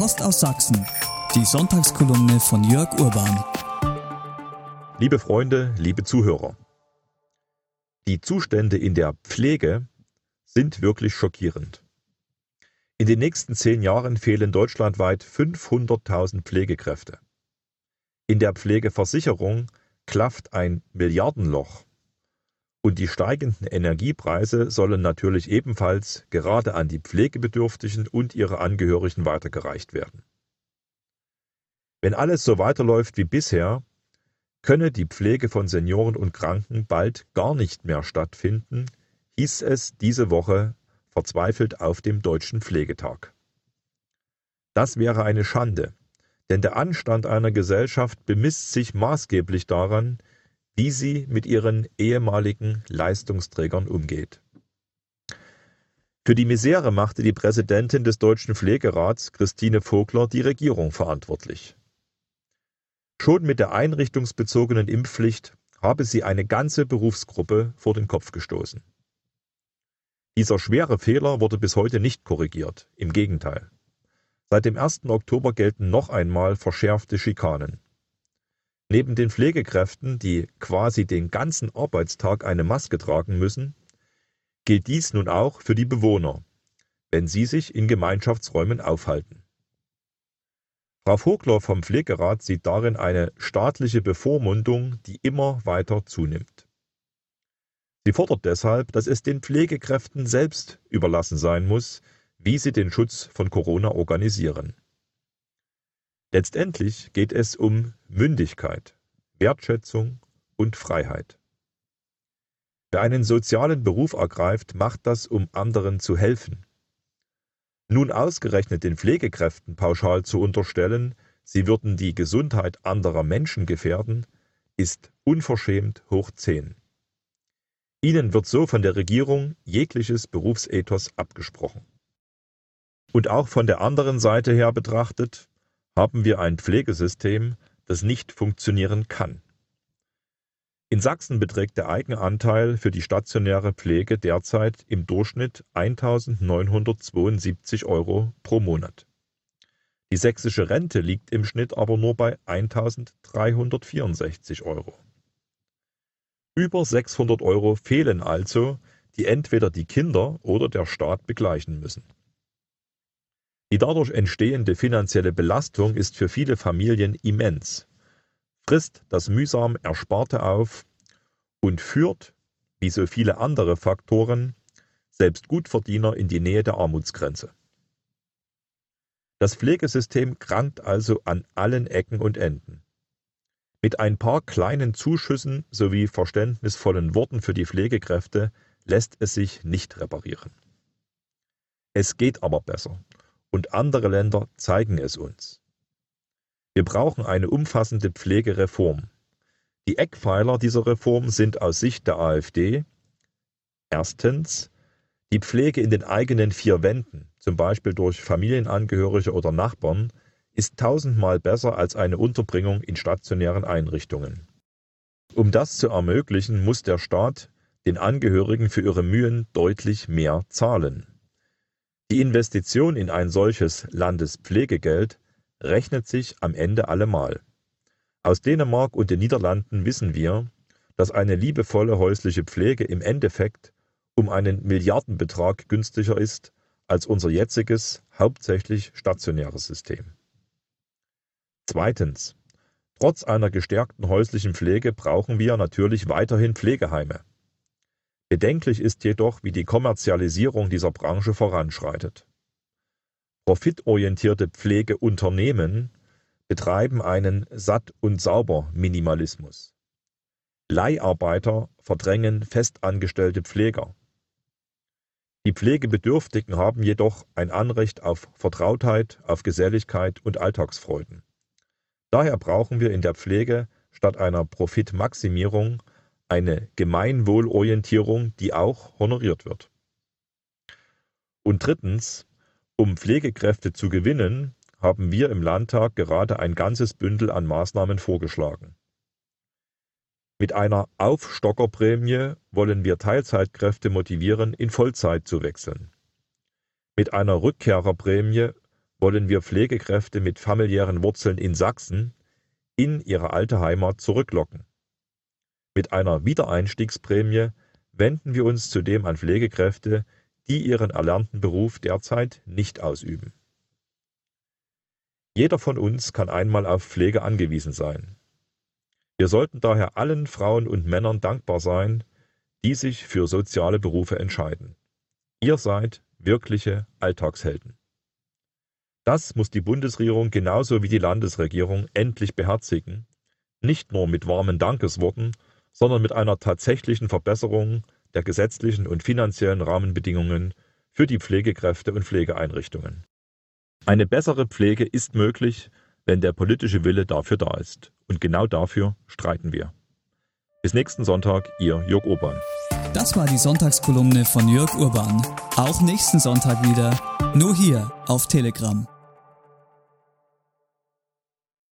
Post aus Sachsen. Die Sonntagskolumne von Jörg Urban. Liebe Freunde, liebe Zuhörer. Die Zustände in der Pflege sind wirklich schockierend. In den nächsten zehn Jahren fehlen deutschlandweit 500.000 Pflegekräfte. In der Pflegeversicherung klafft ein Milliardenloch. Und die steigenden Energiepreise sollen natürlich ebenfalls gerade an die Pflegebedürftigen und ihre Angehörigen weitergereicht werden. Wenn alles so weiterläuft wie bisher, könne die Pflege von Senioren und Kranken bald gar nicht mehr stattfinden, hieß es diese Woche verzweifelt auf dem Deutschen Pflegetag. Das wäre eine Schande, denn der Anstand einer Gesellschaft bemisst sich maßgeblich daran, wie sie mit ihren ehemaligen Leistungsträgern umgeht. Für die Misere machte die Präsidentin des Deutschen Pflegerats, Christine Vogler, die Regierung verantwortlich. Schon mit der einrichtungsbezogenen Impfpflicht habe sie eine ganze Berufsgruppe vor den Kopf gestoßen. Dieser schwere Fehler wurde bis heute nicht korrigiert, im Gegenteil. Seit dem 1. Oktober gelten noch einmal verschärfte Schikanen. Neben den Pflegekräften, die quasi den ganzen Arbeitstag eine Maske tragen müssen, gilt dies nun auch für die Bewohner, wenn sie sich in Gemeinschaftsräumen aufhalten. Frau Vogler vom Pflegerat sieht darin eine staatliche Bevormundung, die immer weiter zunimmt. Sie fordert deshalb, dass es den Pflegekräften selbst überlassen sein muss, wie sie den Schutz von Corona organisieren. Letztendlich geht es um Mündigkeit, Wertschätzung und Freiheit. Wer einen sozialen Beruf ergreift, macht das, um anderen zu helfen. Nun ausgerechnet den Pflegekräften pauschal zu unterstellen, sie würden die Gesundheit anderer Menschen gefährden, ist unverschämt hoch zehn. Ihnen wird so von der Regierung jegliches Berufsethos abgesprochen. Und auch von der anderen Seite her betrachtet, haben wir ein Pflegesystem, das nicht funktionieren kann. In Sachsen beträgt der Eigenanteil für die stationäre Pflege derzeit im Durchschnitt 1.972 Euro pro Monat. Die sächsische Rente liegt im Schnitt aber nur bei 1.364 Euro. Über 600 Euro fehlen also, die entweder die Kinder oder der Staat begleichen müssen. Die dadurch entstehende finanzielle Belastung ist für viele Familien immens, frisst das mühsam Ersparte auf und führt, wie so viele andere Faktoren, selbst Gutverdiener in die Nähe der Armutsgrenze. Das Pflegesystem krankt also an allen Ecken und Enden. Mit ein paar kleinen Zuschüssen sowie verständnisvollen Worten für die Pflegekräfte lässt es sich nicht reparieren. Es geht aber besser und andere Länder zeigen es uns. Wir brauchen eine umfassende Pflegereform. Die Eckpfeiler dieser Reform sind aus Sicht der AfD erstens die Pflege in den eigenen vier Wänden, zum Beispiel durch Familienangehörige oder Nachbarn, ist tausendmal besser als eine Unterbringung in stationären Einrichtungen. Um das zu ermöglichen, muss der Staat den Angehörigen für ihre Mühen deutlich mehr zahlen. Die Investition in ein solches Landespflegegeld rechnet sich am Ende allemal. Aus Dänemark und den Niederlanden wissen wir, dass eine liebevolle häusliche Pflege im Endeffekt um einen Milliardenbetrag günstiger ist als unser jetziges, hauptsächlich stationäres System. Zweitens. Trotz einer gestärkten häuslichen Pflege brauchen wir natürlich weiterhin Pflegeheime. Bedenklich ist jedoch, wie die Kommerzialisierung dieser Branche voranschreitet. Profitorientierte Pflegeunternehmen betreiben einen Satt- und Sauber-Minimalismus. Leiharbeiter verdrängen festangestellte Pfleger. Die Pflegebedürftigen haben jedoch ein Anrecht auf Vertrautheit, auf Geselligkeit und Alltagsfreuden. Daher brauchen wir in der Pflege statt einer Profitmaximierung eine Gemeinwohlorientierung, die auch honoriert wird. Und drittens, um Pflegekräfte zu gewinnen, haben wir im Landtag gerade ein ganzes Bündel an Maßnahmen vorgeschlagen. Mit einer Aufstockerprämie wollen wir Teilzeitkräfte motivieren, in Vollzeit zu wechseln. Mit einer Rückkehrerprämie wollen wir Pflegekräfte mit familiären Wurzeln in Sachsen in ihre alte Heimat zurücklocken. Mit einer Wiedereinstiegsprämie wenden wir uns zudem an Pflegekräfte, die ihren erlernten Beruf derzeit nicht ausüben. Jeder von uns kann einmal auf Pflege angewiesen sein. Wir sollten daher allen Frauen und Männern dankbar sein, die sich für soziale Berufe entscheiden. Ihr seid wirkliche Alltagshelden. Das muss die Bundesregierung genauso wie die Landesregierung endlich beherzigen, nicht nur mit warmen Dankesworten, sondern mit einer tatsächlichen Verbesserung der gesetzlichen und finanziellen Rahmenbedingungen für die Pflegekräfte und Pflegeeinrichtungen. Eine bessere Pflege ist möglich, wenn der politische Wille dafür da ist. Und genau dafür streiten wir. Bis nächsten Sonntag, Ihr Jörg Urban. Das war die Sonntagskolumne von Jörg Urban. Auch nächsten Sonntag wieder, nur hier auf Telegram.